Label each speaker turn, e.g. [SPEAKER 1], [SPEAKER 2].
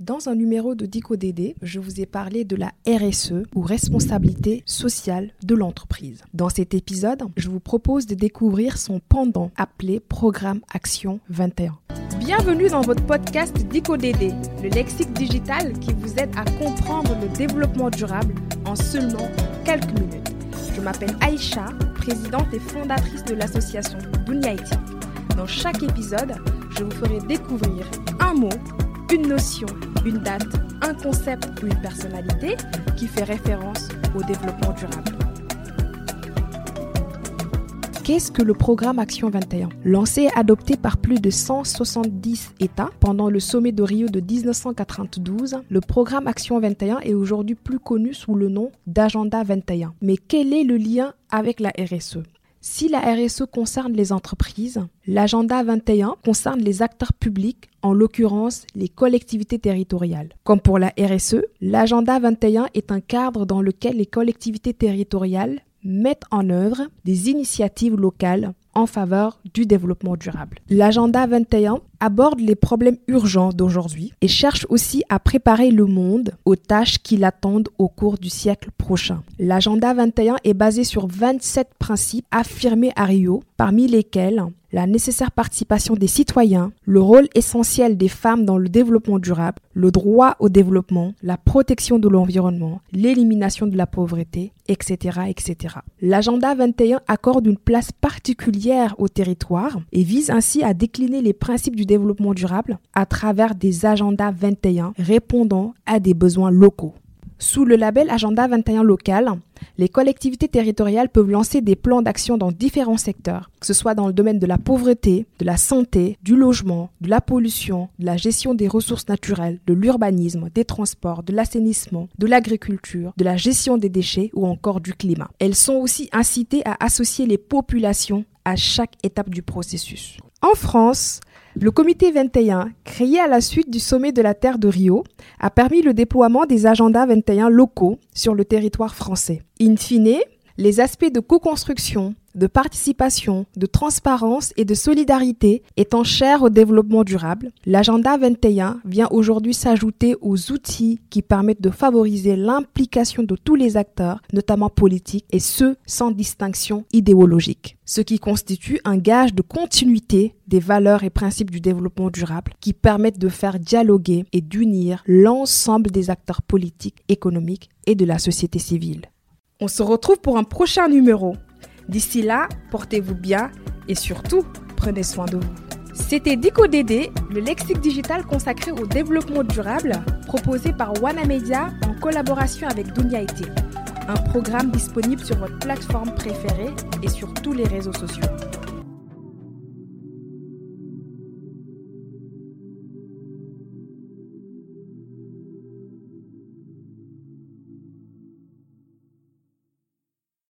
[SPEAKER 1] Dans un numéro de DicoDD, je vous ai parlé de la RSE ou responsabilité sociale de l'entreprise. Dans cet épisode, je vous propose de découvrir son pendant appelé Programme Action 21. Bienvenue dans votre podcast DicoDD, le lexique digital qui vous aide à comprendre le développement durable en seulement quelques minutes. Je m'appelle Aïcha, présidente et fondatrice de l'association Dunyaiti. Dans chaque épisode, je vous ferai découvrir un mot, une notion, une date, un concept ou une personnalité qui fait référence au développement durable. Qu'est-ce que le programme Action 21 Lancé et adopté par plus de 170 États pendant le sommet de Rio de 1992, le programme Action 21 est aujourd'hui plus connu sous le nom d'Agenda 21. Mais quel est le lien avec la RSE si la RSE concerne les entreprises, l'agenda 21 concerne les acteurs publics, en l'occurrence les collectivités territoriales. Comme pour la RSE, l'agenda 21 est un cadre dans lequel les collectivités territoriales mettent en œuvre des initiatives locales en faveur du développement durable. L'agenda 21 aborde les problèmes urgents d'aujourd'hui et cherche aussi à préparer le monde aux tâches qui l'attendent au cours du siècle prochain. L'agenda 21 est basé sur 27 principes affirmés à Rio, parmi lesquels la nécessaire participation des citoyens, le rôle essentiel des femmes dans le développement durable, le droit au développement, la protection de l'environnement, l'élimination de la pauvreté, etc. etc. L'agenda 21 accorde une place particulière au territoire et vise ainsi à décliner les principes du développement durable à travers des agendas 21 répondant à des besoins locaux. Sous le label Agenda 21 local, les collectivités territoriales peuvent lancer des plans d'action dans différents secteurs, que ce soit dans le domaine de la pauvreté, de la santé, du logement, de la pollution, de la gestion des ressources naturelles, de l'urbanisme, des transports, de l'assainissement, de l'agriculture, de la gestion des déchets ou encore du climat. Elles sont aussi incitées à associer les populations à chaque étape du processus. En France, le comité 21, créé à la suite du sommet de la Terre de Rio, a permis le déploiement des agendas 21 locaux sur le territoire français. In fine, les aspects de co-construction, de participation, de transparence et de solidarité étant chers au développement durable, l'agenda 21 vient aujourd'hui s'ajouter aux outils qui permettent de favoriser l'implication de tous les acteurs, notamment politiques, et ce sans distinction idéologique, ce qui constitue un gage de continuité des valeurs et principes du développement durable qui permettent de faire dialoguer et d'unir l'ensemble des acteurs politiques, économiques et de la société civile. On se retrouve pour un prochain numéro. D'ici là, portez-vous bien et surtout, prenez soin de vous. C'était DicoDD, le lexique digital consacré au développement durable, proposé par Media en collaboration avec Dunia un programme disponible sur votre plateforme préférée et sur tous les réseaux sociaux.